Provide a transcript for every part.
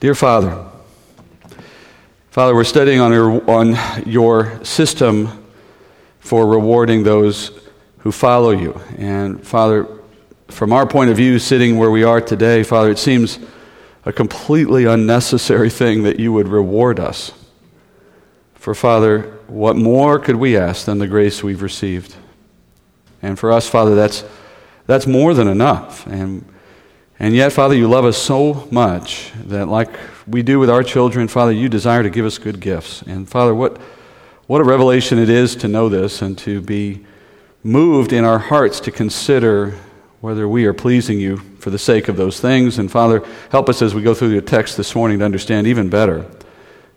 Dear Father, Father, we're studying on your, on your system for rewarding those who follow you. And Father, from our point of view, sitting where we are today, Father, it seems a completely unnecessary thing that you would reward us. For Father, what more could we ask than the grace we've received? And for us, Father, that's, that's more than enough. And and yet, Father, you love us so much that, like we do with our children, Father, you desire to give us good gifts. And, Father, what, what a revelation it is to know this and to be moved in our hearts to consider whether we are pleasing you for the sake of those things. And, Father, help us as we go through your text this morning to understand even better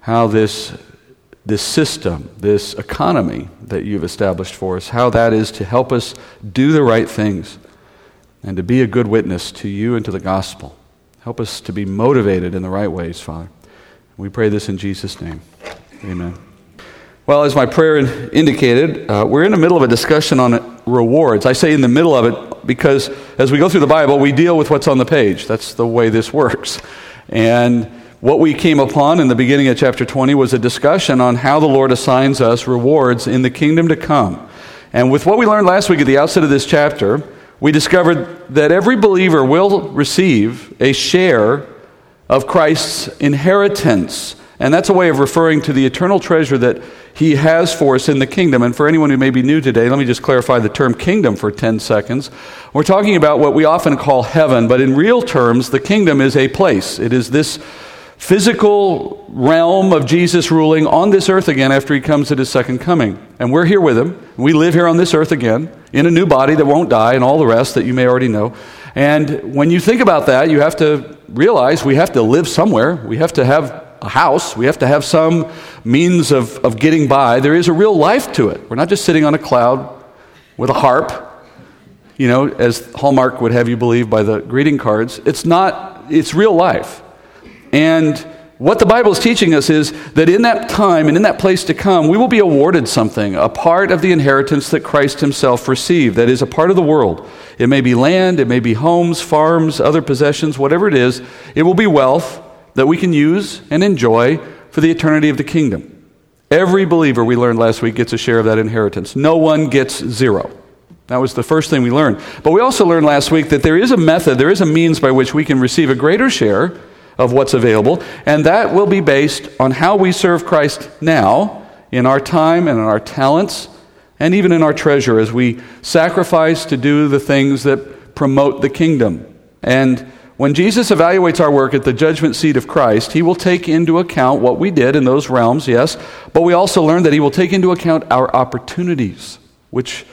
how this, this system, this economy that you've established for us, how that is to help us do the right things and to be a good witness to you and to the gospel. Help us to be motivated in the right ways, Father. We pray this in Jesus' name. Amen. Well, as my prayer indicated, uh, we're in the middle of a discussion on rewards. I say in the middle of it because as we go through the Bible, we deal with what's on the page. That's the way this works. And what we came upon in the beginning of chapter 20 was a discussion on how the Lord assigns us rewards in the kingdom to come. And with what we learned last week at the outset of this chapter, we discovered that every believer will receive a share of Christ's inheritance. And that's a way of referring to the eternal treasure that he has for us in the kingdom. And for anyone who may be new today, let me just clarify the term kingdom for 10 seconds. We're talking about what we often call heaven, but in real terms, the kingdom is a place. It is this physical realm of Jesus ruling on this earth again after he comes at his second coming. And we're here with him. We live here on this earth again in a new body that won't die and all the rest that you may already know. And when you think about that, you have to realize we have to live somewhere. We have to have a house. We have to have some means of, of getting by. There is a real life to it. We're not just sitting on a cloud with a harp, you know, as Hallmark would have you believe by the greeting cards. It's not, it's real life. And what the Bible is teaching us is that in that time and in that place to come, we will be awarded something, a part of the inheritance that Christ himself received, that is a part of the world. It may be land, it may be homes, farms, other possessions, whatever it is. It will be wealth that we can use and enjoy for the eternity of the kingdom. Every believer, we learned last week, gets a share of that inheritance. No one gets zero. That was the first thing we learned. But we also learned last week that there is a method, there is a means by which we can receive a greater share of what's available, and that will be based on how we serve Christ now in our time and in our talents and even in our treasure as we sacrifice to do the things that promote the kingdom. And when Jesus evaluates our work at the judgment seat of Christ, he will take into account what we did in those realms, yes, but we also learn that he will take into account our opportunities, which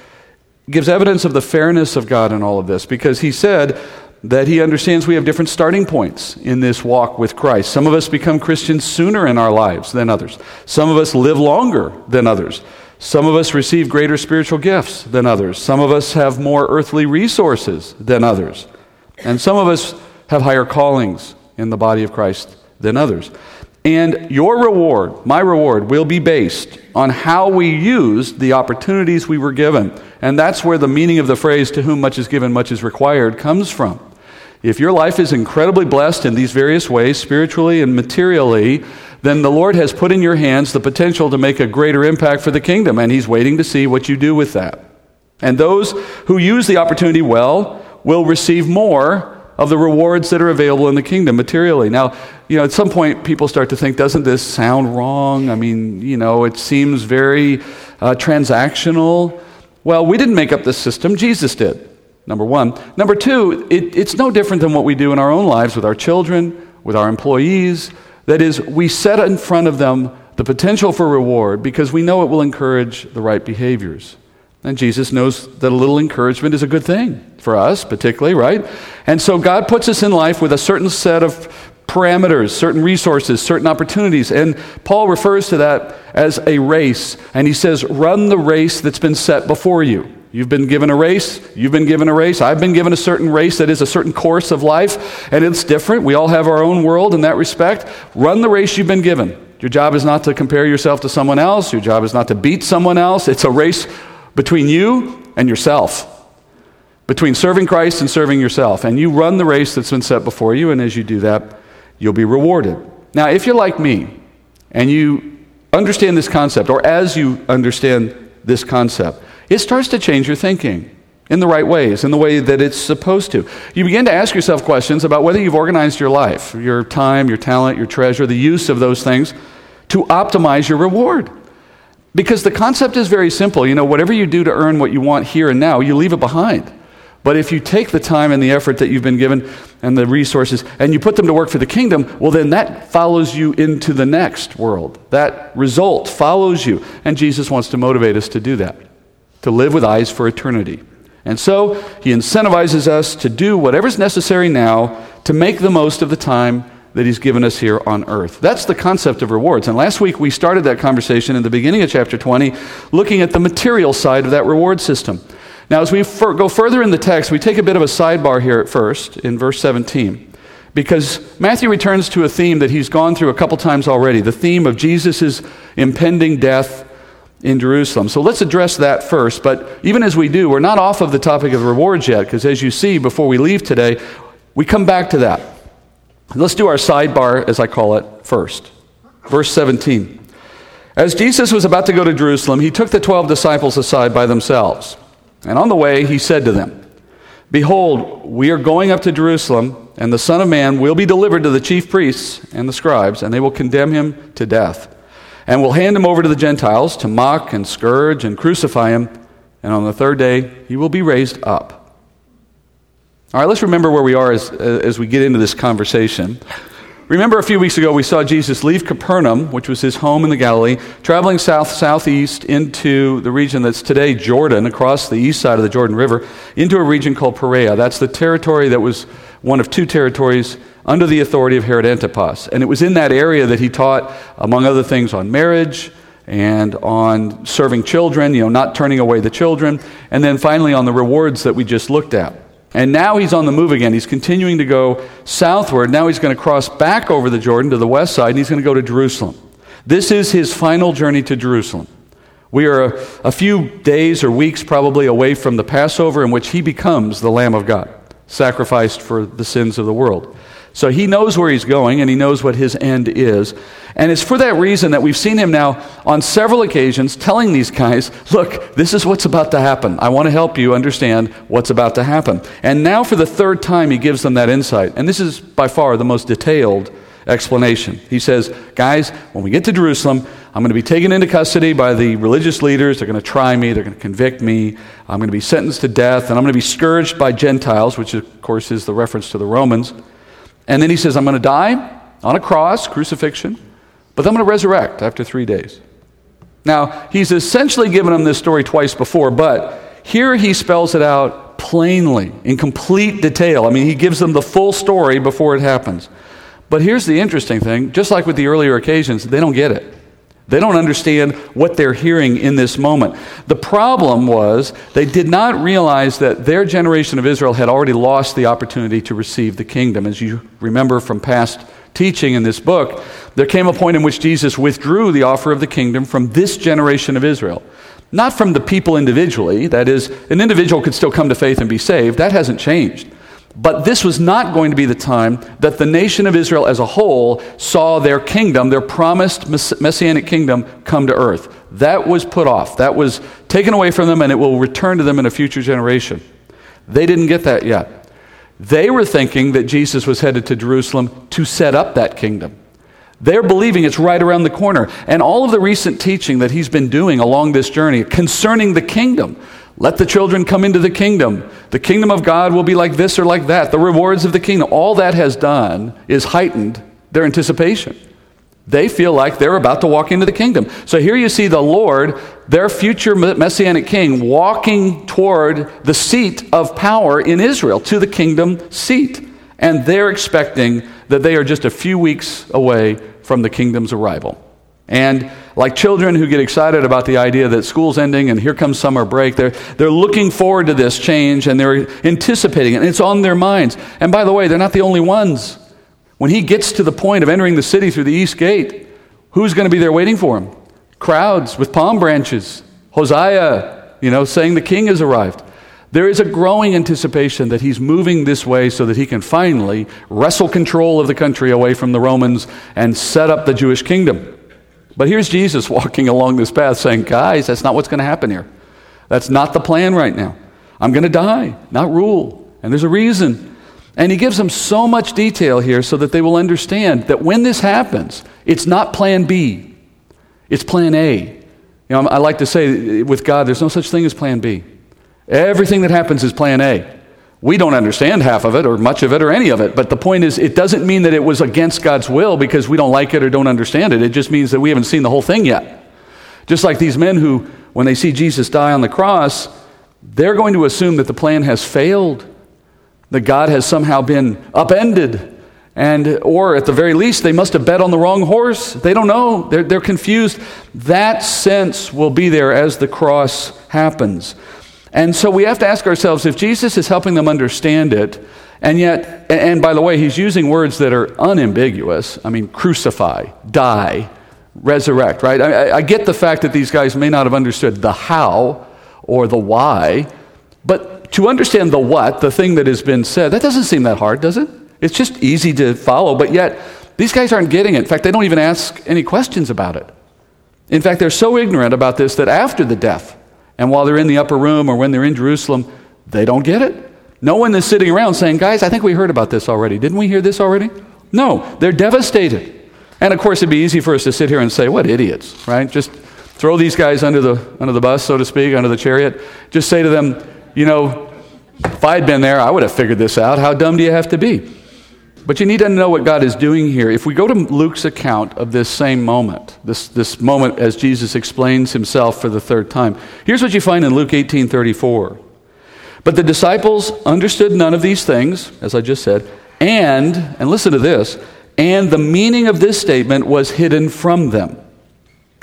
gives evidence of the fairness of God in all of this because he said, that he understands we have different starting points in this walk with Christ. Some of us become Christians sooner in our lives than others. Some of us live longer than others. Some of us receive greater spiritual gifts than others. Some of us have more earthly resources than others. And some of us have higher callings in the body of Christ than others. And your reward, my reward, will be based on how we use the opportunities we were given. And that's where the meaning of the phrase, to whom much is given, much is required, comes from. If your life is incredibly blessed in these various ways, spiritually and materially, then the Lord has put in your hands the potential to make a greater impact for the kingdom, and He's waiting to see what you do with that. And those who use the opportunity well will receive more of the rewards that are available in the kingdom materially. Now, you know, at some point people start to think, doesn't this sound wrong? I mean, you know, it seems very uh, transactional. Well, we didn't make up this system, Jesus did number one. Number two, it, it's no different than what we do in our own lives with our children, with our employees. That is, we set in front of them the potential for reward because we know it will encourage the right behaviors. And Jesus knows that a little encouragement is a good thing for us, particularly, right? And so God puts us in life with a certain set of parameters, certain resources, certain opportunities. And Paul refers to that as a race. And he says, run the race that's been set before you. You've been given a race. You've been given a race. I've been given a certain race that is a certain course of life, and it's different. We all have our own world in that respect. Run the race you've been given. Your job is not to compare yourself to someone else. Your job is not to beat someone else. It's a race between you and yourself, between serving Christ and serving yourself. And you run the race that's been set before you, and as you do that, you'll be rewarded. Now, if you're like me and you understand this concept, or as you understand this concept, it starts to change your thinking in the right ways, in the way that it's supposed to. You begin to ask yourself questions about whether you've organized your life, your time, your talent, your treasure, the use of those things to optimize your reward. Because the concept is very simple. You know, whatever you do to earn what you want here and now, you leave it behind. But if you take the time and the effort that you've been given and the resources and you put them to work for the kingdom, well, then that follows you into the next world. That result follows you. And Jesus wants to motivate us to do that, to live with eyes for eternity. And so he incentivizes us to do whatever's necessary now to make the most of the time that he's given us here on earth. That's the concept of rewards. And last week we started that conversation in the beginning of chapter 20, looking at the material side of that reward system. Now, as we go further in the text, we take a bit of a sidebar here at first in verse 17, because Matthew returns to a theme that he's gone through a couple times already the theme of Jesus' impending death in Jerusalem. So let's address that first. But even as we do, we're not off of the topic of rewards yet, because as you see before we leave today, we come back to that. Let's do our sidebar, as I call it, first. Verse 17. As Jesus was about to go to Jerusalem, he took the twelve disciples aside by themselves. And on the way, he said to them, Behold, we are going up to Jerusalem, and the Son of Man will be delivered to the chief priests and the scribes, and they will condemn him to death and will hand him over to the Gentiles to mock and scourge and crucify him, and on the third day he will be raised up. All right, let's remember where we are as, as we get into this conversation. Remember a few weeks ago we saw Jesus leave Capernaum, which was his home in the Galilee, traveling south southeast into the region that's today Jordan, across the east side of the Jordan River, into a region called Perea. That's the territory that was one of two territories under the authority of Herod Antipas. And it was in that area that he taught, among other things, on marriage and on serving children, you know, not turning away the children, and then finally on the rewards that we just looked at. And now he's on the move again. He's continuing to go southward. Now he's going to cross back over the Jordan to the west side, and he's going to go to Jerusalem. This is his final journey to Jerusalem. We are a, a few days or weeks probably away from the Passover in which he becomes the Lamb of God, sacrificed for the sins of the world. So he knows where he's going and he knows what his end is. And it's for that reason that we've seen him now on several occasions telling these guys, look, this is what's about to happen. I want to help you understand what's about to happen. And now for the third time, he gives them that insight. And this is by far the most detailed explanation. He says, guys, when we get to Jerusalem, I'm going to be taken into custody by the religious leaders. They're going to try me. They're going to convict me. I'm going to be sentenced to death. And I'm going to be scourged by Gentiles, which of course is the reference to the Romans. And then he says, I'm going to die on a cross, crucifixion, but I'm going to resurrect after three days. Now, he's essentially given them this story twice before, but here he spells it out plainly, in complete detail. I mean, he gives them the full story before it happens. But here's the interesting thing just like with the earlier occasions, they don't get it. They don't understand what they're hearing in this moment. The problem was they did not realize that their generation of Israel had already lost the opportunity to receive the kingdom. As you remember from past teaching in this book, there came a point in which Jesus withdrew the offer of the kingdom from this generation of Israel. Not from the people individually, that is, an individual could still come to faith and be saved. That hasn't changed. But this was not going to be the time that the nation of Israel as a whole saw their kingdom, their promised messianic kingdom, come to earth. That was put off. That was taken away from them, and it will return to them in a future generation. They didn't get that yet. They were thinking that Jesus was headed to Jerusalem to set up that kingdom. They're believing it's right around the corner. And all of the recent teaching that he's been doing along this journey concerning the kingdom let the children come into the kingdom. The kingdom of God will be like this or like that. The rewards of the kingdom. All that has done is heightened their anticipation. They feel like they're about to walk into the kingdom. So here you see the Lord, their future messianic king, walking toward the seat of power in Israel, to the kingdom seat. And they're expecting that they are just a few weeks away from the kingdom's arrival. And like children who get excited about the idea that school's ending and here comes summer break, they're, they're looking forward to this change and they're anticipating it. And it's on their minds. And by the way, they're not the only ones. When he gets to the point of entering the city through the east gate, who's going to be there waiting for him? Crowds with palm branches. Hosanna, you know, saying the king has arrived. There is a growing anticipation that he's moving this way so that he can finally wrestle control of the country away from the Romans and set up the Jewish kingdom. But here's Jesus walking along this path saying, Guys, that's not what's going to happen here. That's not the plan right now. I'm going to die, not rule. And there's a reason. And he gives them so much detail here so that they will understand that when this happens, it's not plan B, it's plan A. You know, I like to say with God, there's no such thing as plan B. Everything that happens is plan A. We don't understand half of it or much of it or any of it, but the point is, it doesn't mean that it was against God's will because we don't like it or don't understand it. It just means that we haven't seen the whole thing yet. Just like these men who, when they see Jesus die on the cross, they're going to assume that the plan has failed, that God has somehow been upended, and or at the very least they must have bet on the wrong horse. They don't know. They're, they're confused. That sense will be there as the cross happens. And so we have to ask ourselves if Jesus is helping them understand it, and yet, and by the way, he's using words that are unambiguous. I mean, crucify, die, resurrect, right? I, I, get the fact that these guys may not have understood the how or the why, but to understand the what, the thing that has been said, that doesn't seem that hard, does it? It's just easy to follow, but yet these guys aren't getting it. In fact, they don't even ask any questions about it. In fact, they're so ignorant about this that after the death, and while they're in the upper room or when they're in Jerusalem, they don't get it. No one is sitting around saying, Guys, I think we heard about this already. Didn't we hear this already? No, they're devastated. And of course, it'd be easy for us to sit here and say, What idiots, right? Just throw these guys under the, under the bus, so to speak, under the chariot. Just say to them, You know, if I had been there, I would have figured this out. How dumb do you have to be? But you need to know what God is doing here. If we go to Luke's account of this same moment, this, this moment as Jesus explains himself for the third time, here's what you find in Luke 18 34. But the disciples understood none of these things, as I just said, and, and listen to this, and the meaning of this statement was hidden from them,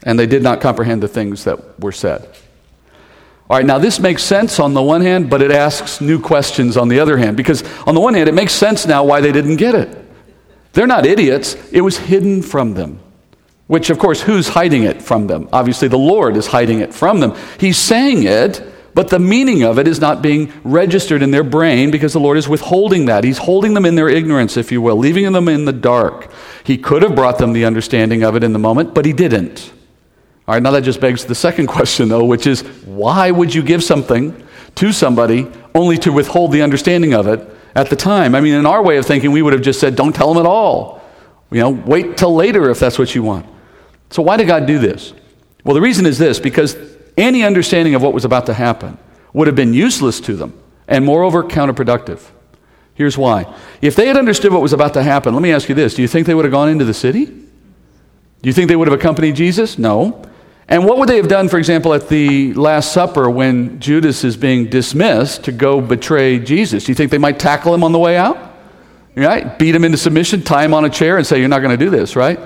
and they did not comprehend the things that were said. All right, now this makes sense on the one hand, but it asks new questions on the other hand. Because on the one hand, it makes sense now why they didn't get it. They're not idiots, it was hidden from them. Which, of course, who's hiding it from them? Obviously, the Lord is hiding it from them. He's saying it, but the meaning of it is not being registered in their brain because the Lord is withholding that. He's holding them in their ignorance, if you will, leaving them in the dark. He could have brought them the understanding of it in the moment, but He didn't. All right, now that just begs the second question, though, which is why would you give something to somebody only to withhold the understanding of it at the time? I mean, in our way of thinking, we would have just said, don't tell them at all. You know, wait till later if that's what you want. So, why did God do this? Well, the reason is this because any understanding of what was about to happen would have been useless to them and, moreover, counterproductive. Here's why. If they had understood what was about to happen, let me ask you this do you think they would have gone into the city? Do you think they would have accompanied Jesus? No. And what would they have done, for example, at the Last Supper when Judas is being dismissed to go betray Jesus? Do you think they might tackle him on the way out? Right? Beat him into submission, tie him on a chair, and say, You're not going to do this, right?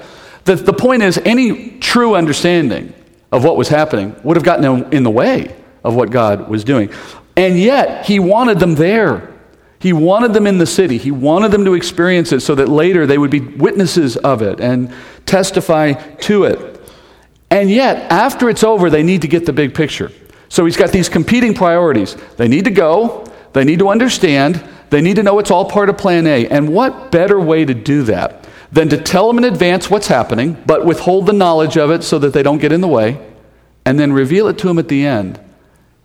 The, the point is, any true understanding of what was happening would have gotten in the way of what God was doing. And yet, he wanted them there. He wanted them in the city. He wanted them to experience it so that later they would be witnesses of it and testify to it. And yet, after it's over, they need to get the big picture. So he's got these competing priorities. They need to go, they need to understand, they need to know it's all part of plan A. And what better way to do that than to tell them in advance what's happening, but withhold the knowledge of it so that they don't get in the way, and then reveal it to them at the end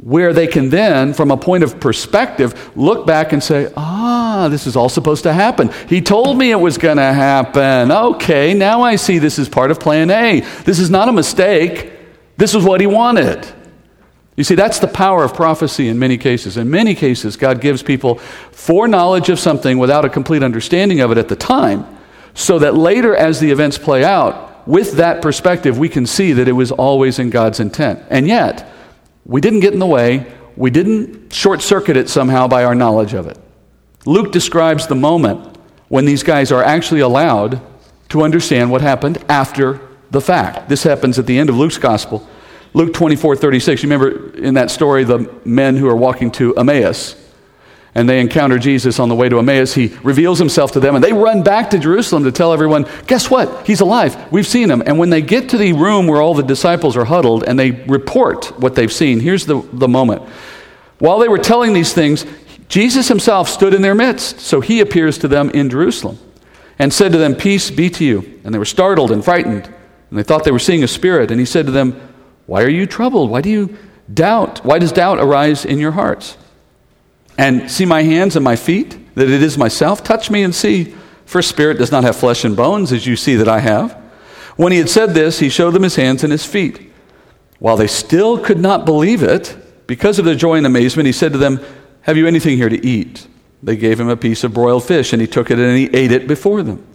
where they can then, from a point of perspective, look back and say, ah, this is all supposed to happen. He told me it was going to happen. Okay, now I see this is part of plan A. This is not a mistake. This is what he wanted. You see, that's the power of prophecy in many cases. In many cases, God gives people foreknowledge of something without a complete understanding of it at the time, so that later, as the events play out, with that perspective, we can see that it was always in God's intent. And yet, we didn't get in the way. We didn't short circuit it somehow by our knowledge of it. Luke describes the moment when these guys are actually allowed to understand what happened after the fact. This happens at the end of Luke's gospel. Luke 24 36. You remember in that story the men who are walking to Emmaus and they encounter Jesus on the way to Emmaus. He reveals himself to them, and they run back to Jerusalem to tell everyone, Guess what? He's alive. We've seen him. And when they get to the room where all the disciples are huddled and they report what they've seen, here's the, the moment. While they were telling these things, Jesus himself stood in their midst. So he appears to them in Jerusalem and said to them, Peace be to you. And they were startled and frightened, and they thought they were seeing a spirit. And he said to them, Why are you troubled? Why do you doubt? Why does doubt arise in your hearts? And see my hands and my feet, that it is myself? Touch me and see, for spirit does not have flesh and bones, as you see that I have. When he had said this, he showed them his hands and his feet. While they still could not believe it, because of their joy and amazement, he said to them, Have you anything here to eat? They gave him a piece of broiled fish, and he took it and he ate it before them.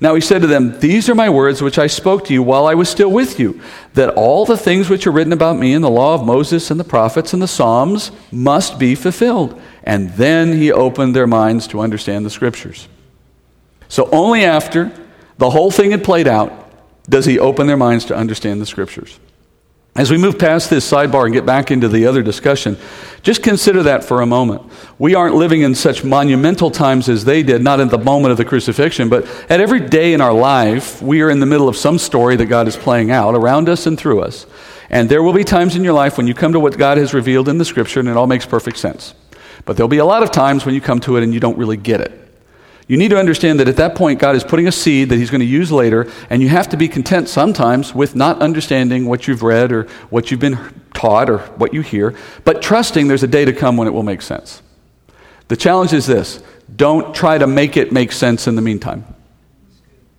Now he said to them, These are my words which I spoke to you while I was still with you, that all the things which are written about me in the law of Moses and the prophets and the Psalms must be fulfilled. And then he opened their minds to understand the scriptures. So only after the whole thing had played out does he open their minds to understand the scriptures. As we move past this sidebar and get back into the other discussion, just consider that for a moment. We aren't living in such monumental times as they did, not at the moment of the crucifixion, but at every day in our life, we are in the middle of some story that God is playing out around us and through us. And there will be times in your life when you come to what God has revealed in the scripture and it all makes perfect sense. But there'll be a lot of times when you come to it and you don't really get it. You need to understand that at that point, God is putting a seed that He's going to use later, and you have to be content sometimes with not understanding what you've read or what you've been taught or what you hear, but trusting there's a day to come when it will make sense. The challenge is this don't try to make it make sense in the meantime.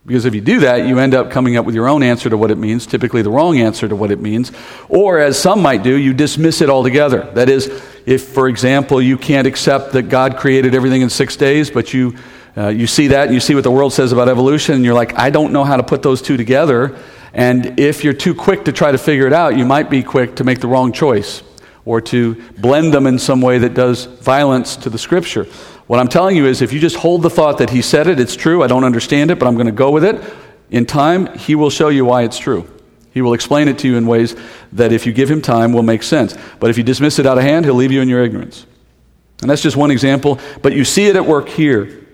Because if you do that, you end up coming up with your own answer to what it means, typically the wrong answer to what it means. Or, as some might do, you dismiss it altogether. That is, if, for example, you can't accept that God created everything in six days, but you uh, you see that, and you see what the world says about evolution, and you're like, I don't know how to put those two together. And if you're too quick to try to figure it out, you might be quick to make the wrong choice or to blend them in some way that does violence to the scripture. What I'm telling you is if you just hold the thought that he said it, it's true, I don't understand it, but I'm going to go with it, in time, he will show you why it's true. He will explain it to you in ways that, if you give him time, will make sense. But if you dismiss it out of hand, he'll leave you in your ignorance. And that's just one example, but you see it at work here.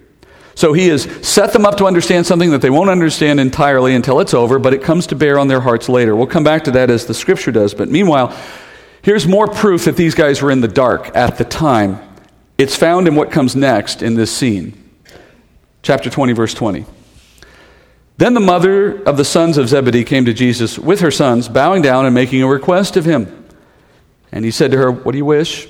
So he has set them up to understand something that they won't understand entirely until it's over, but it comes to bear on their hearts later. We'll come back to that as the scripture does. But meanwhile, here's more proof that these guys were in the dark at the time. It's found in what comes next in this scene. Chapter 20, verse 20. Then the mother of the sons of Zebedee came to Jesus with her sons, bowing down and making a request of him. And he said to her, What do you wish?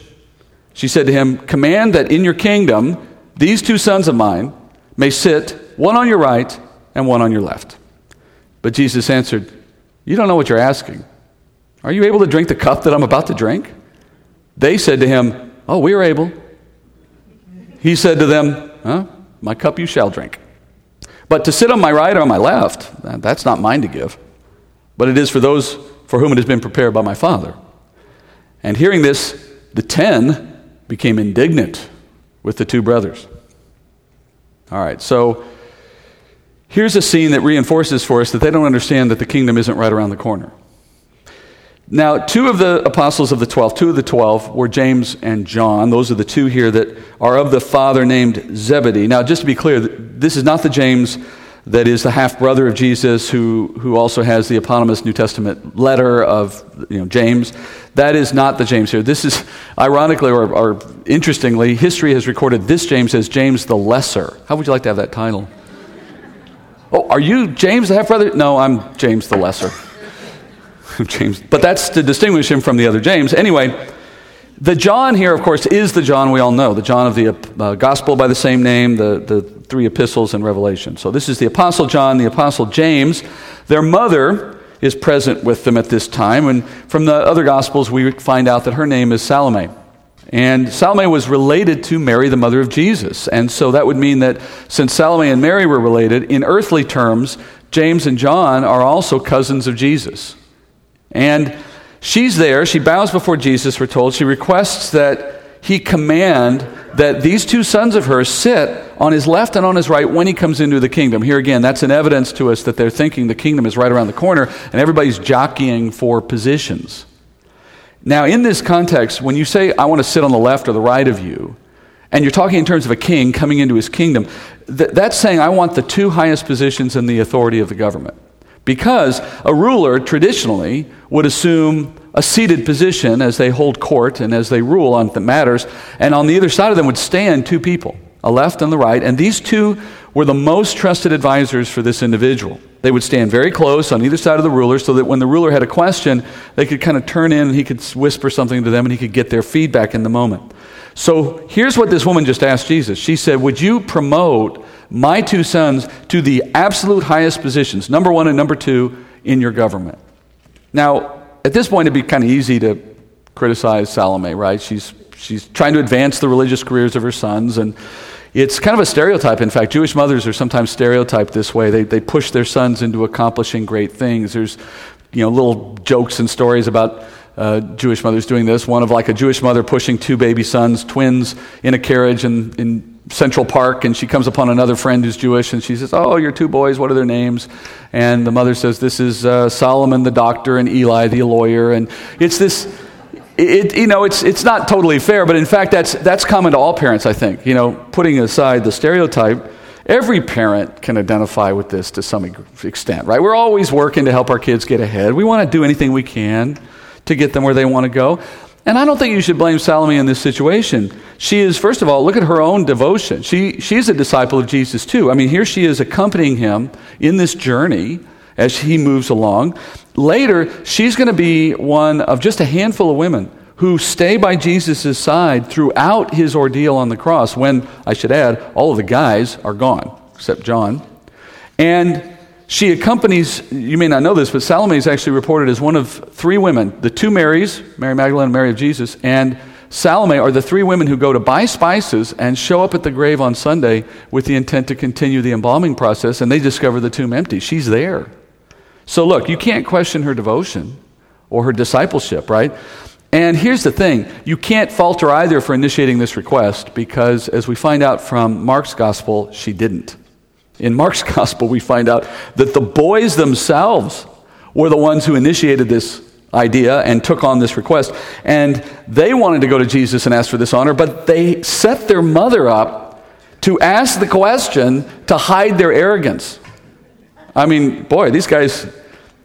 She said to him, Command that in your kingdom these two sons of mine may sit, one on your right and one on your left. But Jesus answered, You don't know what you're asking. Are you able to drink the cup that I'm about to drink? They said to him, Oh, we are able. He said to them, huh? My cup you shall drink. But to sit on my right or on my left, that's not mine to give. But it is for those for whom it has been prepared by my Father. And hearing this, the ten became indignant with the two brothers. All right, so here's a scene that reinforces for us that they don't understand that the kingdom isn't right around the corner. Now, two of the apostles of the 12, two of the 12 were James and John. Those are the two here that are of the father named Zebedee. Now, just to be clear, this is not the James that is the half brother of Jesus who, who also has the eponymous New Testament letter of you know, James. That is not the James here. This is, ironically or, or interestingly, history has recorded this James as James the Lesser. How would you like to have that title? Oh, are you James the half brother? No, I'm James the Lesser. James. But that's to distinguish him from the other James. Anyway, the John here, of course, is the John we all know, the John of the uh, Gospel by the same name, the, the three epistles and Revelation. So this is the Apostle John, the Apostle James. Their mother is present with them at this time. And from the other Gospels, we find out that her name is Salome. And Salome was related to Mary, the mother of Jesus. And so that would mean that since Salome and Mary were related, in earthly terms, James and John are also cousins of Jesus. And she's there. She bows before Jesus, we're told. She requests that he command that these two sons of hers sit on his left and on his right when he comes into the kingdom. Here again, that's an evidence to us that they're thinking the kingdom is right around the corner and everybody's jockeying for positions. Now, in this context, when you say, I want to sit on the left or the right of you, and you're talking in terms of a king coming into his kingdom, th- that's saying, I want the two highest positions in the authority of the government. Because a ruler traditionally would assume a seated position as they hold court and as they rule on the matters. And on the other side of them would stand two people, a left and the right. And these two were the most trusted advisors for this individual. They would stand very close on either side of the ruler so that when the ruler had a question, they could kind of turn in and he could whisper something to them and he could get their feedback in the moment. So here's what this woman just asked Jesus. She said, Would you promote my two sons to the absolute highest positions, number one and number two, in your government? Now, at this point, it'd be kind of easy to criticize Salome, right? She's, she's trying to advance the religious careers of her sons and it's kind of a stereotype. In fact, Jewish mothers are sometimes stereotyped this way. They, they push their sons into accomplishing great things. There's, you know, little jokes and stories about uh, Jewish mothers doing this. One of like a Jewish mother pushing two baby sons, twins, in a carriage in, in Central Park, and she comes upon another friend who's Jewish, and she says, "Oh, your two boys. What are their names?" And the mother says, "This is uh, Solomon the doctor and Eli the lawyer." And it's this it, you know, it's, it's not totally fair, but in fact, that's, that's common to all parents, I think. You know, putting aside the stereotype, every parent can identify with this to some extent, right? We're always working to help our kids get ahead. We want to do anything we can to get them where they want to go. And I don't think you should blame Salome in this situation. She is, first of all, look at her own devotion. She, she's a disciple of Jesus too. I mean, here she is accompanying him in this journey as he moves along. Later, she's going to be one of just a handful of women who stay by Jesus' side throughout his ordeal on the cross, when, I should add, all of the guys are gone, except John. And she accompanies, you may not know this, but Salome is actually reported as one of three women. The two Marys, Mary Magdalene and Mary of Jesus, and Salome are the three women who go to buy spices and show up at the grave on Sunday with the intent to continue the embalming process, and they discover the tomb empty. She's there. So, look, you can't question her devotion or her discipleship, right? And here's the thing you can't fault her either for initiating this request because, as we find out from Mark's gospel, she didn't. In Mark's gospel, we find out that the boys themselves were the ones who initiated this idea and took on this request. And they wanted to go to Jesus and ask for this honor, but they set their mother up to ask the question to hide their arrogance. I mean, boy, these guys,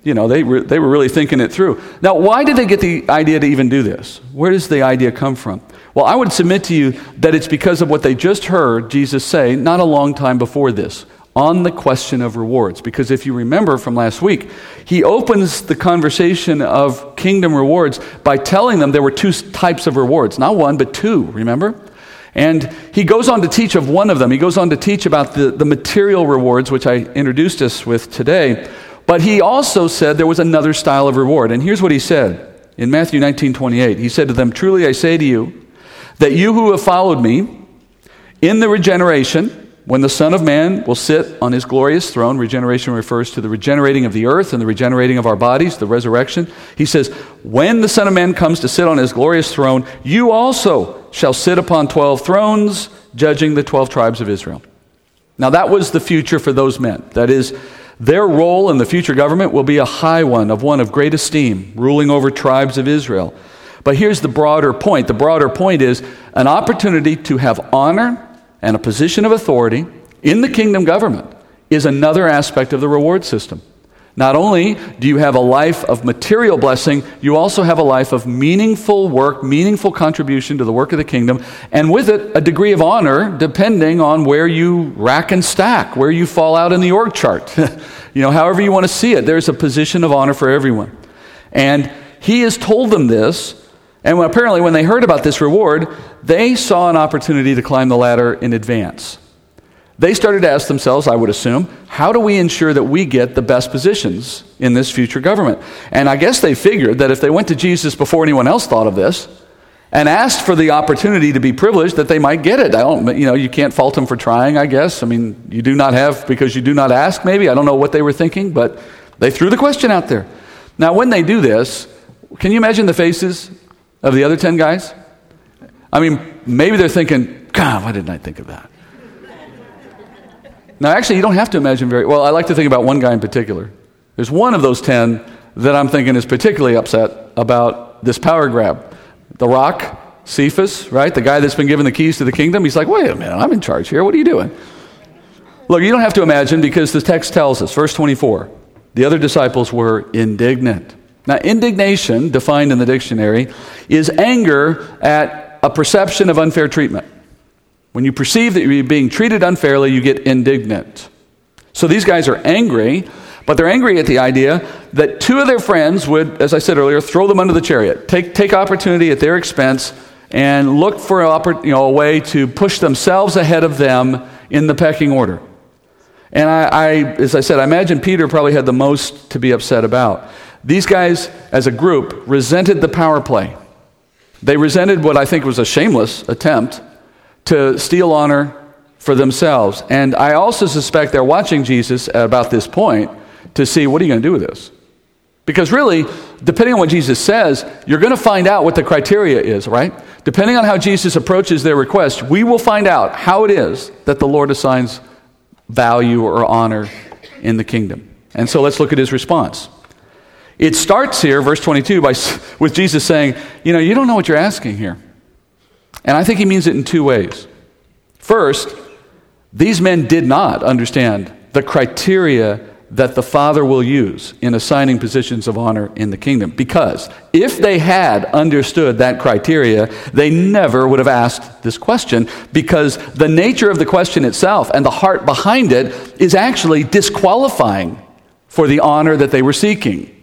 you know, they, re- they were really thinking it through. Now, why did they get the idea to even do this? Where does the idea come from? Well, I would submit to you that it's because of what they just heard Jesus say not a long time before this on the question of rewards. Because if you remember from last week, he opens the conversation of kingdom rewards by telling them there were two types of rewards. Not one, but two, remember? And he goes on to teach of one of them. He goes on to teach about the, the material rewards, which I introduced us with today. But he also said there was another style of reward. And here's what he said in Matthew 19 28. He said to them, Truly I say to you, that you who have followed me in the regeneration, when the Son of Man will sit on his glorious throne, regeneration refers to the regenerating of the earth and the regenerating of our bodies, the resurrection. He says, When the Son of Man comes to sit on his glorious throne, you also shall sit upon 12 thrones, judging the 12 tribes of Israel. Now, that was the future for those men. That is, their role in the future government will be a high one, of one of great esteem, ruling over tribes of Israel. But here's the broader point the broader point is an opportunity to have honor and a position of authority in the kingdom government is another aspect of the reward system. Not only do you have a life of material blessing, you also have a life of meaningful work, meaningful contribution to the work of the kingdom, and with it, a degree of honor depending on where you rack and stack, where you fall out in the org chart. you know, however you want to see it, there's a position of honor for everyone. And he has told them this and when, apparently, when they heard about this reward, they saw an opportunity to climb the ladder in advance. They started to ask themselves, I would assume, how do we ensure that we get the best positions in this future government? And I guess they figured that if they went to Jesus before anyone else thought of this and asked for the opportunity to be privileged, that they might get it. I don't, you know, you can't fault them for trying, I guess. I mean, you do not have because you do not ask, maybe. I don't know what they were thinking, but they threw the question out there. Now, when they do this, can you imagine the faces of the other 10 guys? I mean, maybe they're thinking, God, why didn't I think of that? Now, actually, you don't have to imagine very well. I like to think about one guy in particular. There's one of those 10 that I'm thinking is particularly upset about this power grab. The rock, Cephas, right? The guy that's been given the keys to the kingdom. He's like, wait a minute, I'm in charge here. What are you doing? Look, you don't have to imagine because the text tells us, verse 24, the other disciples were indignant. Now, indignation, defined in the dictionary, is anger at a perception of unfair treatment. When you perceive that you're being treated unfairly, you get indignant. So these guys are angry, but they're angry at the idea that two of their friends would, as I said earlier, throw them under the chariot, take, take opportunity at their expense, and look for a, you know, a way to push themselves ahead of them in the pecking order. And I, I, as I said, I imagine Peter probably had the most to be upset about. These guys, as a group, resented the power play. They resented what I think was a shameless attempt to steal honor for themselves. And I also suspect they're watching Jesus at about this point to see what are you going to do with this? Because really, depending on what Jesus says, you're going to find out what the criteria is, right? Depending on how Jesus approaches their request, we will find out how it is that the Lord assigns value or honor in the kingdom. And so let's look at his response. It starts here, verse 22, by, with Jesus saying, You know, you don't know what you're asking here. And I think he means it in two ways. First, these men did not understand the criteria that the Father will use in assigning positions of honor in the kingdom. Because if they had understood that criteria, they never would have asked this question, because the nature of the question itself and the heart behind it is actually disqualifying for the honor that they were seeking.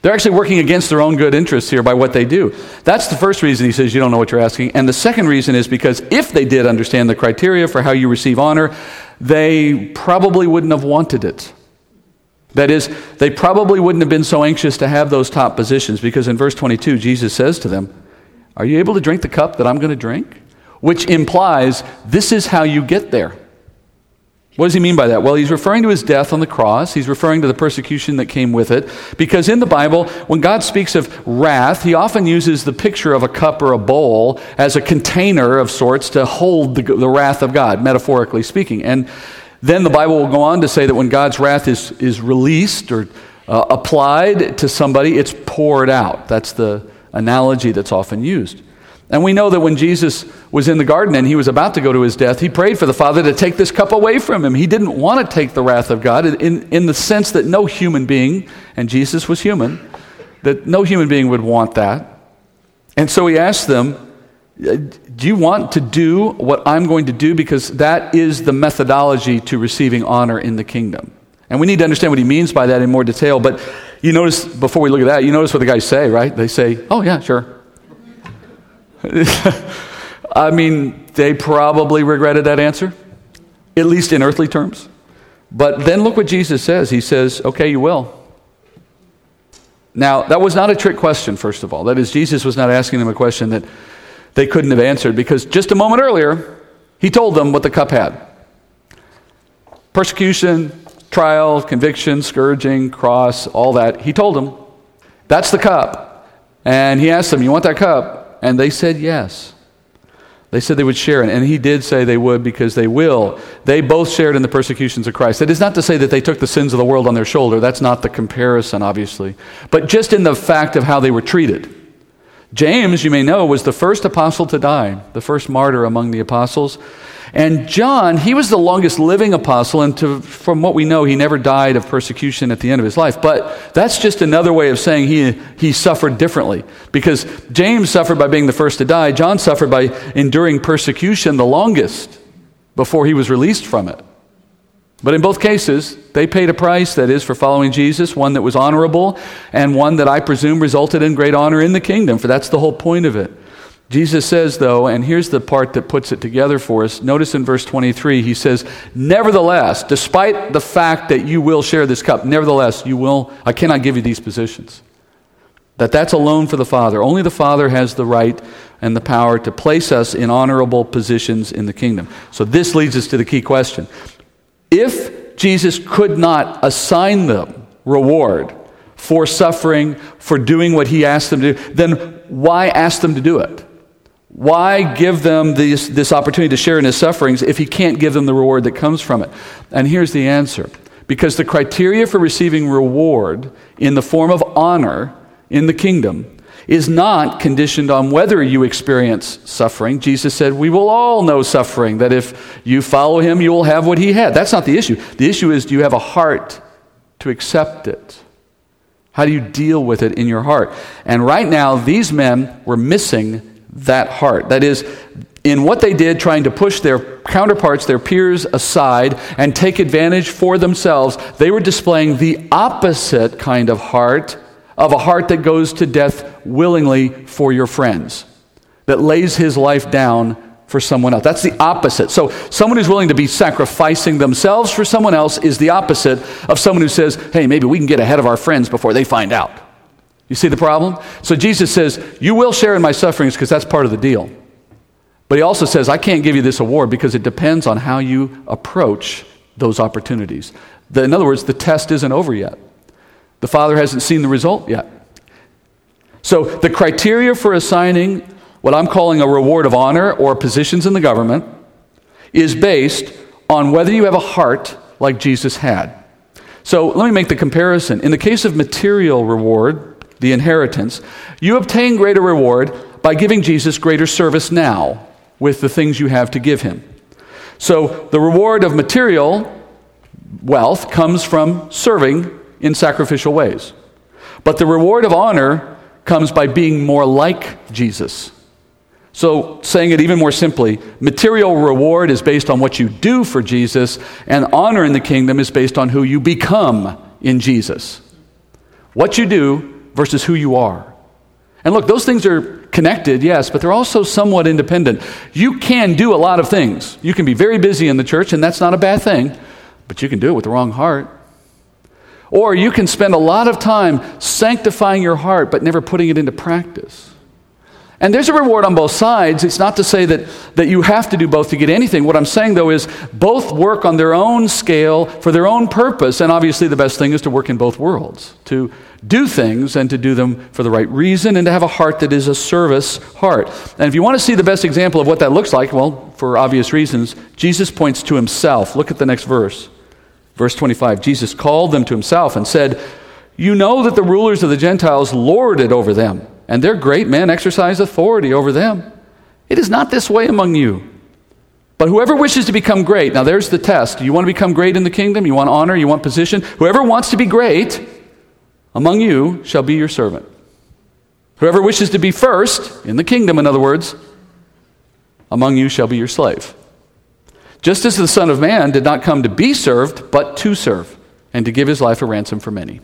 They're actually working against their own good interests here by what they do. That's the first reason he says you don't know what you're asking. And the second reason is because if they did understand the criteria for how you receive honor, they probably wouldn't have wanted it. That is, they probably wouldn't have been so anxious to have those top positions because in verse 22, Jesus says to them, Are you able to drink the cup that I'm going to drink? Which implies this is how you get there. What does he mean by that? Well, he's referring to his death on the cross. He's referring to the persecution that came with it. Because in the Bible, when God speaks of wrath, he often uses the picture of a cup or a bowl as a container of sorts to hold the, the wrath of God, metaphorically speaking. And then the Bible will go on to say that when God's wrath is, is released or uh, applied to somebody, it's poured out. That's the analogy that's often used. And we know that when Jesus was in the garden and he was about to go to his death, he prayed for the Father to take this cup away from him. He didn't want to take the wrath of God in, in the sense that no human being, and Jesus was human, that no human being would want that. And so he asked them, uh, Do you want to do what I'm going to do? Because that is the methodology to receiving honor in the kingdom. And we need to understand what he means by that in more detail. But you notice, before we look at that, you notice what the guys say, right? They say, Oh, yeah, sure. I mean, they probably regretted that answer, at least in earthly terms. But then look what Jesus says. He says, Okay, you will. Now, that was not a trick question, first of all. That is, Jesus was not asking them a question that they couldn't have answered because just a moment earlier, he told them what the cup had persecution, trial, conviction, scourging, cross, all that. He told them, That's the cup. And he asked them, You want that cup? And they said yes. They said they would share. And he did say they would because they will. They both shared in the persecutions of Christ. That is not to say that they took the sins of the world on their shoulder. That's not the comparison, obviously. But just in the fact of how they were treated. James, you may know, was the first apostle to die, the first martyr among the apostles. And John, he was the longest living apostle, and to, from what we know, he never died of persecution at the end of his life. But that's just another way of saying he, he suffered differently. Because James suffered by being the first to die, John suffered by enduring persecution the longest before he was released from it. But in both cases, they paid a price, that is, for following Jesus, one that was honorable, and one that I presume resulted in great honor in the kingdom, for that's the whole point of it. Jesus says, though, and here's the part that puts it together for us. Notice in verse 23, he says, Nevertheless, despite the fact that you will share this cup, nevertheless, you will, I cannot give you these positions. That that's alone for the Father. Only the Father has the right and the power to place us in honorable positions in the kingdom. So this leads us to the key question. If Jesus could not assign them reward for suffering, for doing what he asked them to do, then why ask them to do it? Why give them this, this opportunity to share in his sufferings if he can't give them the reward that comes from it? And here's the answer because the criteria for receiving reward in the form of honor in the kingdom is not conditioned on whether you experience suffering. Jesus said, We will all know suffering, that if you follow him, you will have what he had. That's not the issue. The issue is, do you have a heart to accept it? How do you deal with it in your heart? And right now, these men were missing that heart. That is, in what they did, trying to push their counterparts, their peers aside and take advantage for themselves, they were displaying the opposite kind of heart of a heart that goes to death willingly for your friends, that lays his life down for someone else. That's the opposite. So, someone who's willing to be sacrificing themselves for someone else is the opposite of someone who says, hey, maybe we can get ahead of our friends before they find out. You see the problem? So, Jesus says, You will share in my sufferings because that's part of the deal. But he also says, I can't give you this award because it depends on how you approach those opportunities. The, in other words, the test isn't over yet. The Father hasn't seen the result yet. So, the criteria for assigning what I'm calling a reward of honor or positions in the government is based on whether you have a heart like Jesus had. So, let me make the comparison. In the case of material reward, the inheritance, you obtain greater reward by giving Jesus greater service now with the things you have to give him. So the reward of material wealth comes from serving in sacrificial ways. But the reward of honor comes by being more like Jesus. So, saying it even more simply, material reward is based on what you do for Jesus, and honor in the kingdom is based on who you become in Jesus. What you do versus who you are. And look, those things are connected, yes, but they're also somewhat independent. You can do a lot of things. You can be very busy in the church, and that's not a bad thing, but you can do it with the wrong heart. Or you can spend a lot of time sanctifying your heart, but never putting it into practice. And there's a reward on both sides. It's not to say that, that you have to do both to get anything. What I'm saying, though, is both work on their own scale for their own purpose. And obviously, the best thing is to work in both worlds, to do things and to do them for the right reason and to have a heart that is a service heart. And if you want to see the best example of what that looks like, well, for obvious reasons, Jesus points to himself. Look at the next verse. Verse 25 Jesus called them to himself and said, You know that the rulers of the Gentiles lord it over them and their great men exercise authority over them. It is not this way among you. But whoever wishes to become great, now there's the test. You want to become great in the kingdom? You want honor? You want position? Whoever wants to be great among you shall be your servant. Whoever wishes to be first, in the kingdom, in other words, among you shall be your slave. Just as the Son of Man did not come to be served, but to serve, and to give his life a ransom for many.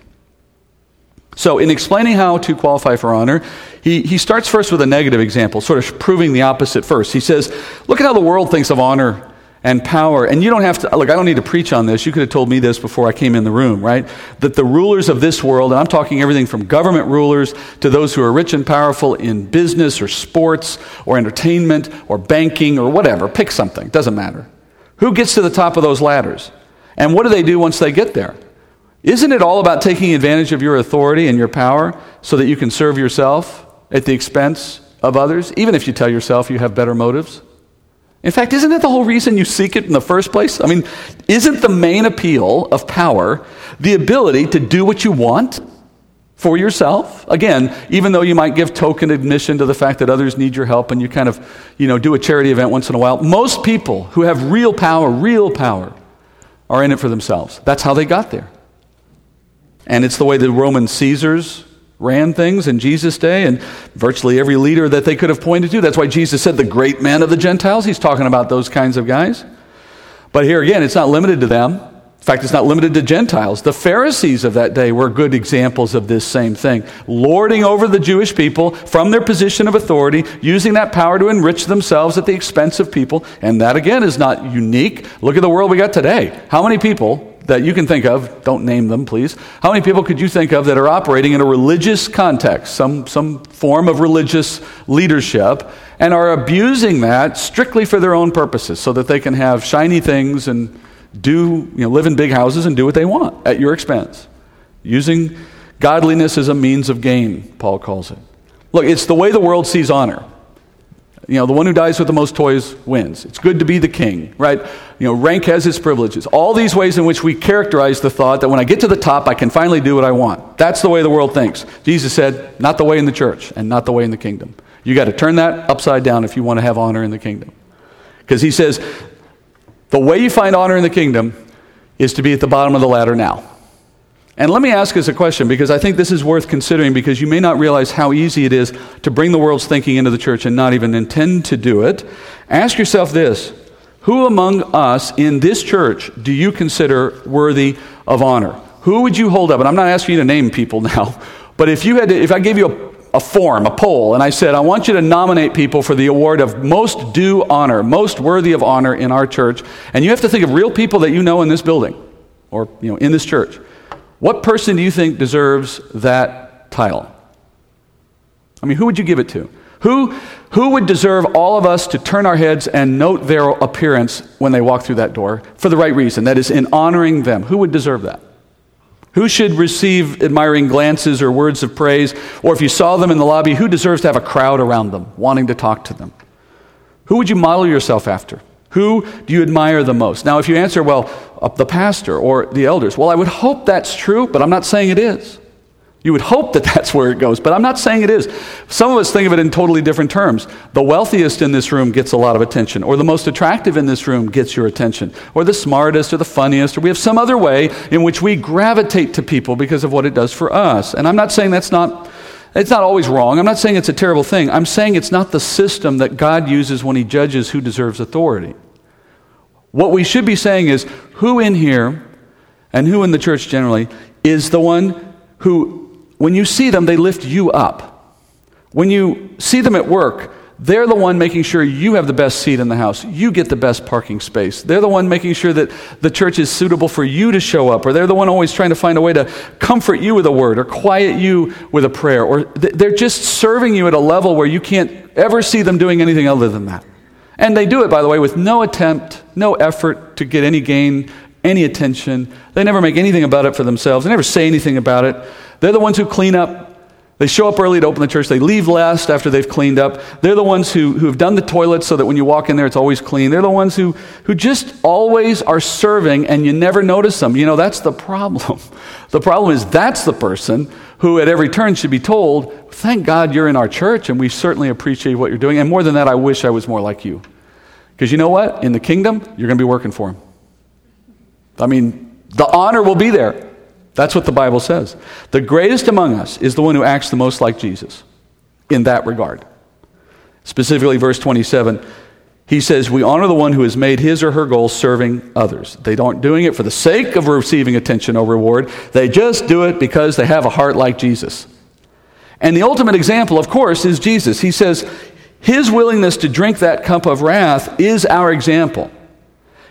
So, in explaining how to qualify for honor, he, he starts first with a negative example, sort of proving the opposite first. He says, Look at how the world thinks of honor and power. And you don't have to, look, I don't need to preach on this. You could have told me this before I came in the room, right? That the rulers of this world, and I'm talking everything from government rulers to those who are rich and powerful in business or sports or entertainment or banking or whatever, pick something, doesn't matter. Who gets to the top of those ladders? And what do they do once they get there? Isn't it all about taking advantage of your authority and your power so that you can serve yourself at the expense of others, even if you tell yourself you have better motives? In fact, isn't that the whole reason you seek it in the first place? I mean, isn't the main appeal of power the ability to do what you want for yourself? Again, even though you might give token admission to the fact that others need your help and you kind of, you know, do a charity event once in a while, most people who have real power, real power, are in it for themselves. That's how they got there. And it's the way the Roman Caesars ran things in Jesus' day and virtually every leader that they could have pointed to. That's why Jesus said the great men of the Gentiles. He's talking about those kinds of guys. But here again, it's not limited to them. In fact, it's not limited to Gentiles. The Pharisees of that day were good examples of this same thing. Lording over the Jewish people from their position of authority, using that power to enrich themselves at the expense of people. And that again is not unique. Look at the world we got today. How many people that you can think of, don't name them, please. How many people could you think of that are operating in a religious context, some, some form of religious leadership, and are abusing that strictly for their own purposes so that they can have shiny things and do, you know, live in big houses and do what they want at your expense? Using godliness as a means of gain, Paul calls it. Look, it's the way the world sees honor. You know, the one who dies with the most toys wins. It's good to be the king, right? You know, rank has its privileges. All these ways in which we characterize the thought that when I get to the top, I can finally do what I want. That's the way the world thinks. Jesus said, not the way in the church and not the way in the kingdom. You got to turn that upside down if you want to have honor in the kingdom. Because he says, the way you find honor in the kingdom is to be at the bottom of the ladder now. And let me ask us a question because I think this is worth considering because you may not realize how easy it is to bring the world's thinking into the church and not even intend to do it. Ask yourself this Who among us in this church do you consider worthy of honor? Who would you hold up? And I'm not asking you to name people now, but if you had to, if I gave you a, a form, a poll, and I said, I want you to nominate people for the award of most due honor, most worthy of honor in our church, and you have to think of real people that you know in this building or you know in this church. What person do you think deserves that title? I mean, who would you give it to? Who, who would deserve all of us to turn our heads and note their appearance when they walk through that door for the right reason? That is, in honoring them. Who would deserve that? Who should receive admiring glances or words of praise? Or if you saw them in the lobby, who deserves to have a crowd around them wanting to talk to them? Who would you model yourself after? Who do you admire the most? Now, if you answer, well, uh, the pastor or the elders, well, I would hope that's true, but I'm not saying it is. You would hope that that's where it goes, but I'm not saying it is. Some of us think of it in totally different terms. The wealthiest in this room gets a lot of attention, or the most attractive in this room gets your attention, or the smartest, or the funniest, or we have some other way in which we gravitate to people because of what it does for us. And I'm not saying that's not. It's not always wrong. I'm not saying it's a terrible thing. I'm saying it's not the system that God uses when He judges who deserves authority. What we should be saying is who in here and who in the church generally is the one who, when you see them, they lift you up. When you see them at work, they're the one making sure you have the best seat in the house. You get the best parking space. They're the one making sure that the church is suitable for you to show up. Or they're the one always trying to find a way to comfort you with a word or quiet you with a prayer. Or they're just serving you at a level where you can't ever see them doing anything other than that. And they do it, by the way, with no attempt, no effort to get any gain, any attention. They never make anything about it for themselves. They never say anything about it. They're the ones who clean up. They show up early to open the church. They leave last after they've cleaned up. They're the ones who, who have done the toilets so that when you walk in there, it's always clean. They're the ones who, who just always are serving and you never notice them. You know, that's the problem. The problem is that's the person who at every turn should be told, Thank God you're in our church, and we certainly appreciate what you're doing. And more than that, I wish I was more like you. Because you know what? In the kingdom, you're going to be working for Him. I mean, the honor will be there. That's what the Bible says. The greatest among us is the one who acts the most like Jesus in that regard. Specifically, verse 27 he says, We honor the one who has made his or her goal serving others. They aren't doing it for the sake of receiving attention or reward, they just do it because they have a heart like Jesus. And the ultimate example, of course, is Jesus. He says, His willingness to drink that cup of wrath is our example.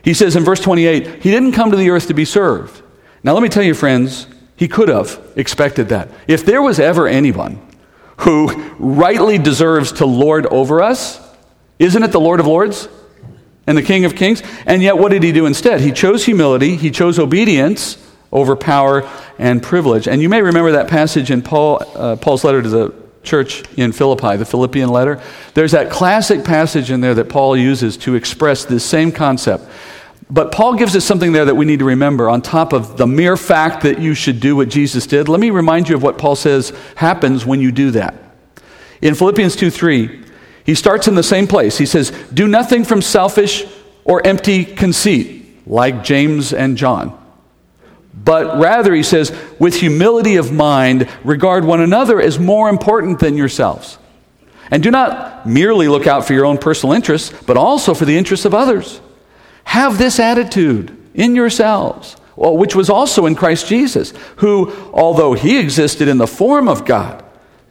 He says in verse 28, He didn't come to the earth to be served. Now, let me tell you, friends, He could have expected that. If there was ever anyone who rightly deserves to lord over us, isn't it the Lord of Lords and the King of Kings? And yet, what did he do instead? He chose humility, he chose obedience over power and privilege. And you may remember that passage in Paul, uh, Paul's letter to the church in Philippi, the Philippian letter. There's that classic passage in there that Paul uses to express this same concept. But Paul gives us something there that we need to remember on top of the mere fact that you should do what Jesus did. Let me remind you of what Paul says happens when you do that. In Philippians 2 3, he starts in the same place. He says, Do nothing from selfish or empty conceit, like James and John. But rather, he says, with humility of mind, regard one another as more important than yourselves. And do not merely look out for your own personal interests, but also for the interests of others. Have this attitude in yourselves, which was also in Christ Jesus, who, although he existed in the form of God,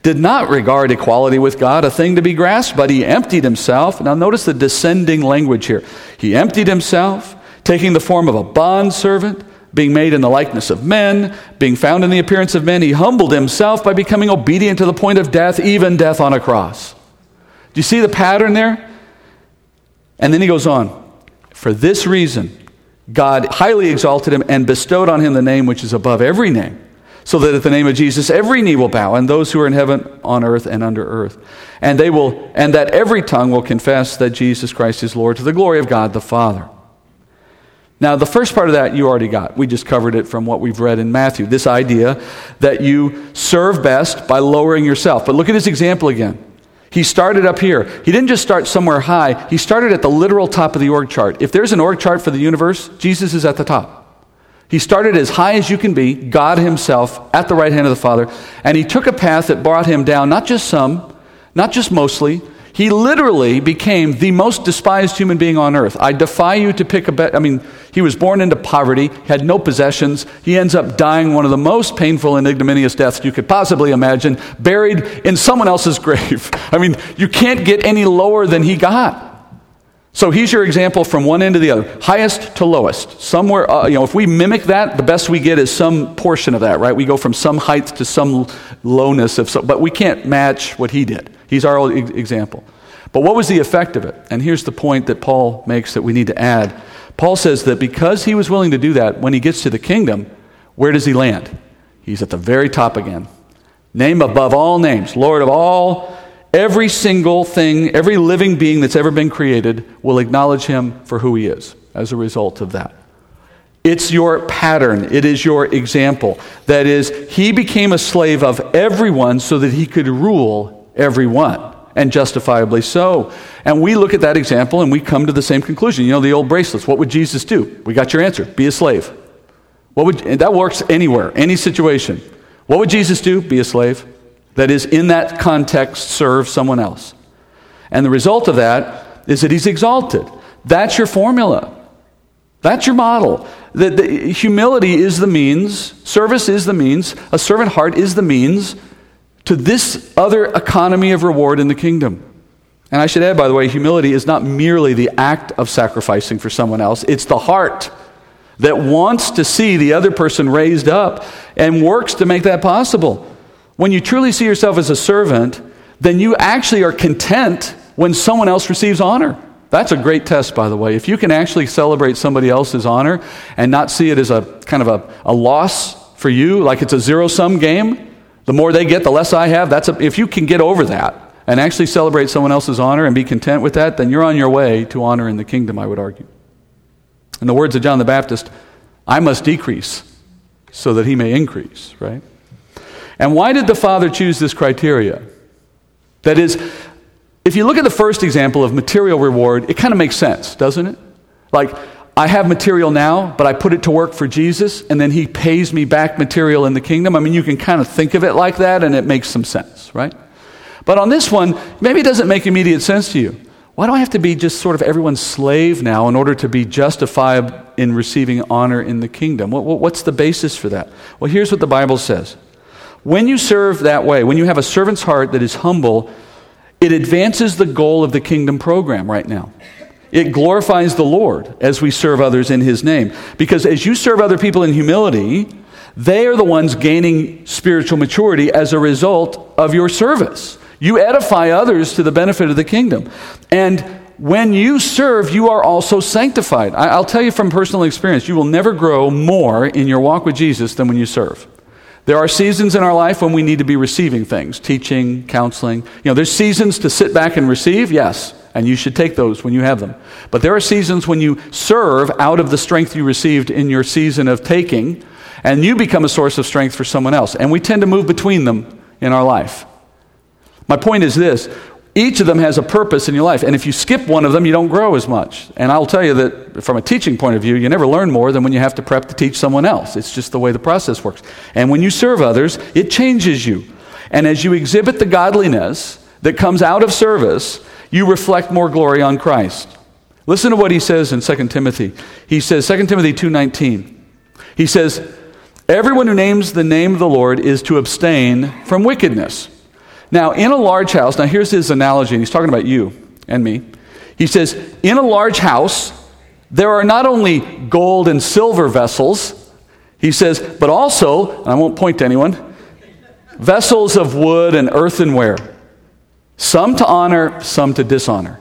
did not regard equality with God a thing to be grasped, but he emptied himself. Now, notice the descending language here. He emptied himself, taking the form of a bondservant, being made in the likeness of men, being found in the appearance of men. He humbled himself by becoming obedient to the point of death, even death on a cross. Do you see the pattern there? And then he goes on. For this reason, God highly exalted him and bestowed on him the name which is above every name so that at the name of Jesus every knee will bow and those who are in heaven on earth and under earth and they will and that every tongue will confess that Jesus Christ is Lord to the glory of God the Father. Now the first part of that you already got. We just covered it from what we've read in Matthew. This idea that you serve best by lowering yourself. But look at his example again. He started up here. He didn't just start somewhere high. He started at the literal top of the org chart. If there's an org chart for the universe, Jesus is at the top. He started as high as you can be, God Himself, at the right hand of the Father, and He took a path that brought Him down, not just some, not just mostly. He literally became the most despised human being on earth. I defy you to pick a bet. I mean, he was born into poverty, had no possessions. He ends up dying one of the most painful and ignominious deaths you could possibly imagine, buried in someone else's grave. I mean, you can't get any lower than he got. So he's your example from one end to the other, highest to lowest. Somewhere, uh, you know, if we mimic that, the best we get is some portion of that, right? We go from some height to some lowness of, so, but we can't match what he did. He's our example. But what was the effect of it? And here's the point that Paul makes that we need to add. Paul says that because he was willing to do that, when he gets to the kingdom, where does he land? He's at the very top again. Name above all names, Lord of all Every single thing, every living being that's ever been created will acknowledge him for who he is as a result of that. It's your pattern, it is your example. That is, he became a slave of everyone so that he could rule everyone, and justifiably so. And we look at that example and we come to the same conclusion. You know, the old bracelets. What would Jesus do? We got your answer be a slave. What would, that works anywhere, any situation. What would Jesus do? Be a slave that is, in that context, serve someone else. And the result of that is that he's exalted. That's your formula. That's your model. The, humility is the means, service is the means, a servant heart is the means to this other economy of reward in the kingdom. And I should add, by the way, humility is not merely the act of sacrificing for someone else, it's the heart that wants to see the other person raised up and works to make that possible. When you truly see yourself as a servant, then you actually are content when someone else receives honor. That's a great test, by the way. If you can actually celebrate somebody else's honor and not see it as a kind of a, a loss for you, like it's a zero sum game, the more they get, the less I have. That's a, if you can get over that and actually celebrate someone else's honor and be content with that, then you're on your way to honor in the kingdom, I would argue. In the words of John the Baptist, I must decrease so that he may increase, right? And why did the Father choose this criteria? That is, if you look at the first example of material reward, it kind of makes sense, doesn't it? Like, I have material now, but I put it to work for Jesus, and then He pays me back material in the kingdom. I mean, you can kind of think of it like that, and it makes some sense, right? But on this one, maybe it doesn't make immediate sense to you. Why do I have to be just sort of everyone's slave now in order to be justified in receiving honor in the kingdom? What's the basis for that? Well, here's what the Bible says when you serve that way, when you have a servant's heart that is humble, it advances the goal of the kingdom program right now. It glorifies the Lord as we serve others in His name. Because as you serve other people in humility, they are the ones gaining spiritual maturity as a result of your service. You edify others to the benefit of the kingdom. And when you serve, you are also sanctified. I'll tell you from personal experience, you will never grow more in your walk with Jesus than when you serve. There are seasons in our life when we need to be receiving things, teaching, counseling. You know, there's seasons to sit back and receive, yes, and you should take those when you have them. But there are seasons when you serve out of the strength you received in your season of taking, and you become a source of strength for someone else. And we tend to move between them in our life. My point is this each of them has a purpose in your life. And if you skip one of them, you don't grow as much. And I'll tell you that from a teaching point of view, you never learn more than when you have to prep to teach someone else. It's just the way the process works. And when you serve others, it changes you. And as you exhibit the godliness that comes out of service, you reflect more glory on Christ. Listen to what he says in 2 Timothy. He says, 2 Timothy 2.19, he says, Everyone who names the name of the Lord is to abstain from wickedness. Now, in a large house, now here's his analogy, and he's talking about you and me. He says, In a large house, there are not only gold and silver vessels, he says, but also, I won't point to anyone, vessels of wood and earthenware, some to honor, some to dishonor.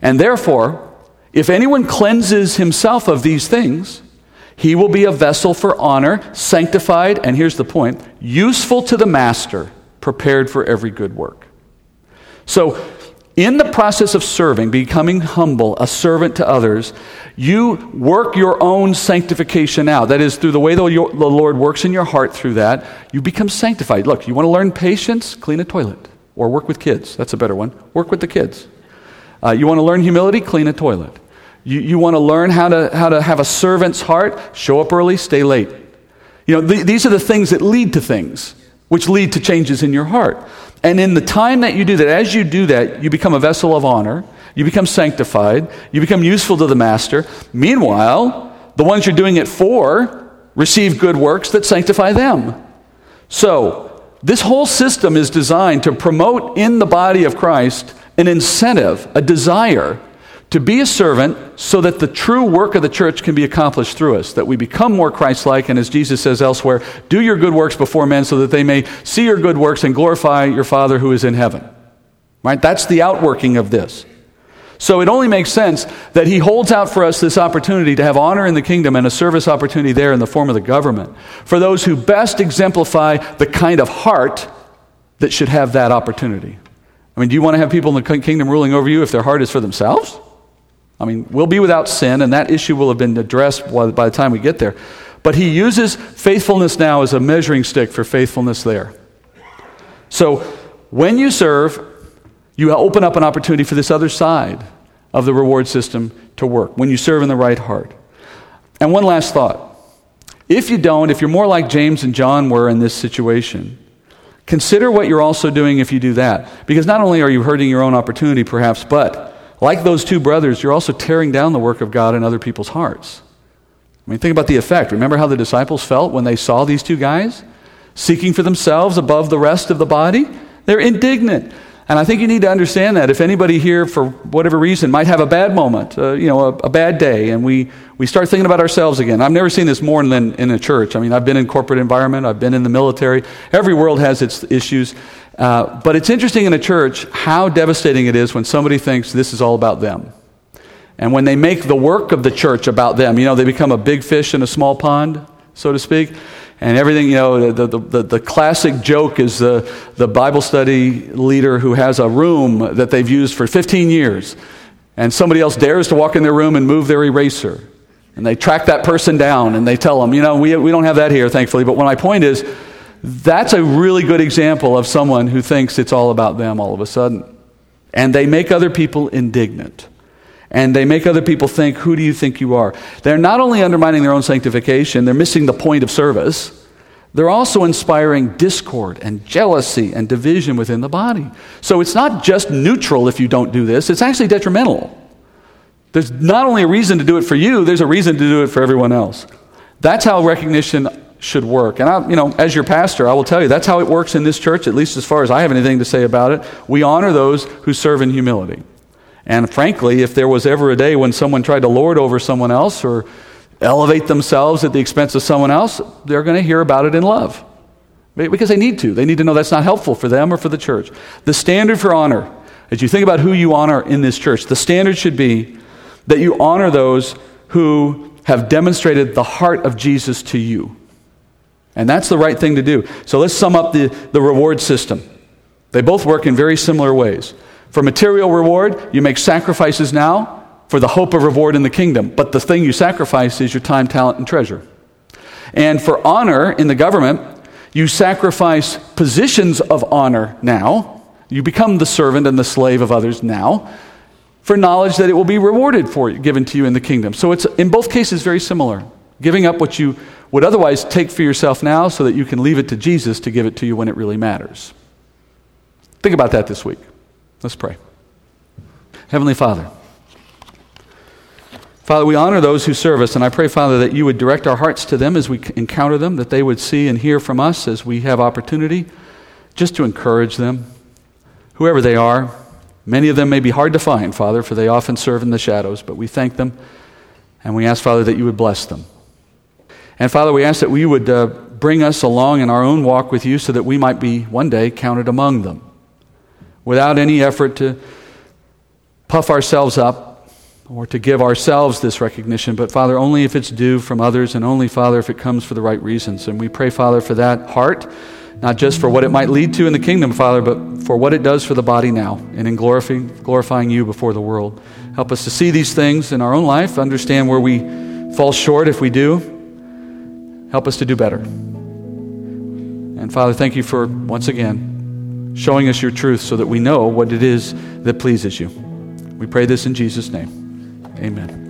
And therefore, if anyone cleanses himself of these things, he will be a vessel for honor, sanctified, and here's the point useful to the master prepared for every good work. So, in the process of serving, becoming humble, a servant to others, you work your own sanctification out. That is, through the way the Lord works in your heart through that, you become sanctified. Look, you want to learn patience? Clean a toilet. Or work with kids. That's a better one. Work with the kids. Uh, you want to learn humility? Clean a toilet. You, you want to learn how to, how to have a servant's heart? Show up early, stay late. You know, th- these are the things that lead to things, which lead to changes in your heart. And in the time that you do that, as you do that, you become a vessel of honor, you become sanctified, you become useful to the master. Meanwhile, the ones you're doing it for receive good works that sanctify them. So, this whole system is designed to promote in the body of Christ an incentive, a desire to be a servant so that the true work of the church can be accomplished through us, that we become more Christ like, and as Jesus says elsewhere, do your good works before men so that they may see your good works and glorify your Father who is in heaven. Right? That's the outworking of this. So it only makes sense that he holds out for us this opportunity to have honor in the kingdom and a service opportunity there in the form of the government for those who best exemplify the kind of heart that should have that opportunity. I mean, do you want to have people in the kingdom ruling over you if their heart is for themselves? I mean, we'll be without sin, and that issue will have been addressed by the time we get there. But he uses faithfulness now as a measuring stick for faithfulness there. So when you serve, you open up an opportunity for this other side of the reward system to work, when you serve in the right heart. And one last thought. If you don't, if you're more like James and John were in this situation, consider what you're also doing if you do that. Because not only are you hurting your own opportunity, perhaps, but like those two brothers, you're also tearing down the work of God in other people's hearts. I mean, think about the effect. Remember how the disciples felt when they saw these two guys seeking for themselves above the rest of the body? They're indignant. And I think you need to understand that. If anybody here, for whatever reason, might have a bad moment, uh, you know, a, a, bad day, and we, we start thinking about ourselves again. I've never seen this more than in a church. I mean, I've been in corporate environment, I've been in the military. Every world has its issues. Uh, but it's interesting in a church how devastating it is when somebody thinks this is all about them. And when they make the work of the church about them, you know, they become a big fish in a small pond, so to speak. And everything, you know, the, the, the, the classic joke is the, the Bible study leader who has a room that they've used for 15 years. And somebody else dares to walk in their room and move their eraser. And they track that person down and they tell them, you know, we, we don't have that here, thankfully. But my point is, that's a really good example of someone who thinks it's all about them all of a sudden. And they make other people indignant. And they make other people think, who do you think you are? They're not only undermining their own sanctification, they're missing the point of service. They're also inspiring discord and jealousy and division within the body. So it's not just neutral if you don't do this, it's actually detrimental. There's not only a reason to do it for you, there's a reason to do it for everyone else. That's how recognition should work. And I, you know, as your pastor, I will tell you that's how it works in this church, at least as far as I have anything to say about it. We honor those who serve in humility. And frankly, if there was ever a day when someone tried to lord over someone else or elevate themselves at the expense of someone else, they're going to hear about it in love. Because they need to. They need to know that's not helpful for them or for the church. The standard for honor, as you think about who you honor in this church, the standard should be that you honor those who have demonstrated the heart of Jesus to you. And that's the right thing to do. So let's sum up the, the reward system. They both work in very similar ways. For material reward, you make sacrifices now for the hope of reward in the kingdom. But the thing you sacrifice is your time, talent, and treasure. And for honor in the government, you sacrifice positions of honor now. You become the servant and the slave of others now for knowledge that it will be rewarded for you, given to you in the kingdom. So it's in both cases very similar. Giving up what you would otherwise take for yourself now so that you can leave it to Jesus to give it to you when it really matters. Think about that this week. Let's pray. Heavenly Father, Father, we honor those who serve us, and I pray, Father, that you would direct our hearts to them as we encounter them, that they would see and hear from us as we have opportunity just to encourage them, whoever they are. Many of them may be hard to find, Father, for they often serve in the shadows, but we thank them, and we ask, Father, that you would bless them. And Father, we ask that we would uh, bring us along in our own walk with you so that we might be one day counted among them without any effort to puff ourselves up or to give ourselves this recognition, but Father, only if it's due from others and only, Father, if it comes for the right reasons. And we pray, Father, for that heart, not just for what it might lead to in the kingdom, Father, but for what it does for the body now and in glorifying, glorifying you before the world. Help us to see these things in our own life, understand where we fall short if we do, Help us to do better. And Father, thank you for once again showing us your truth so that we know what it is that pleases you. We pray this in Jesus' name. Amen.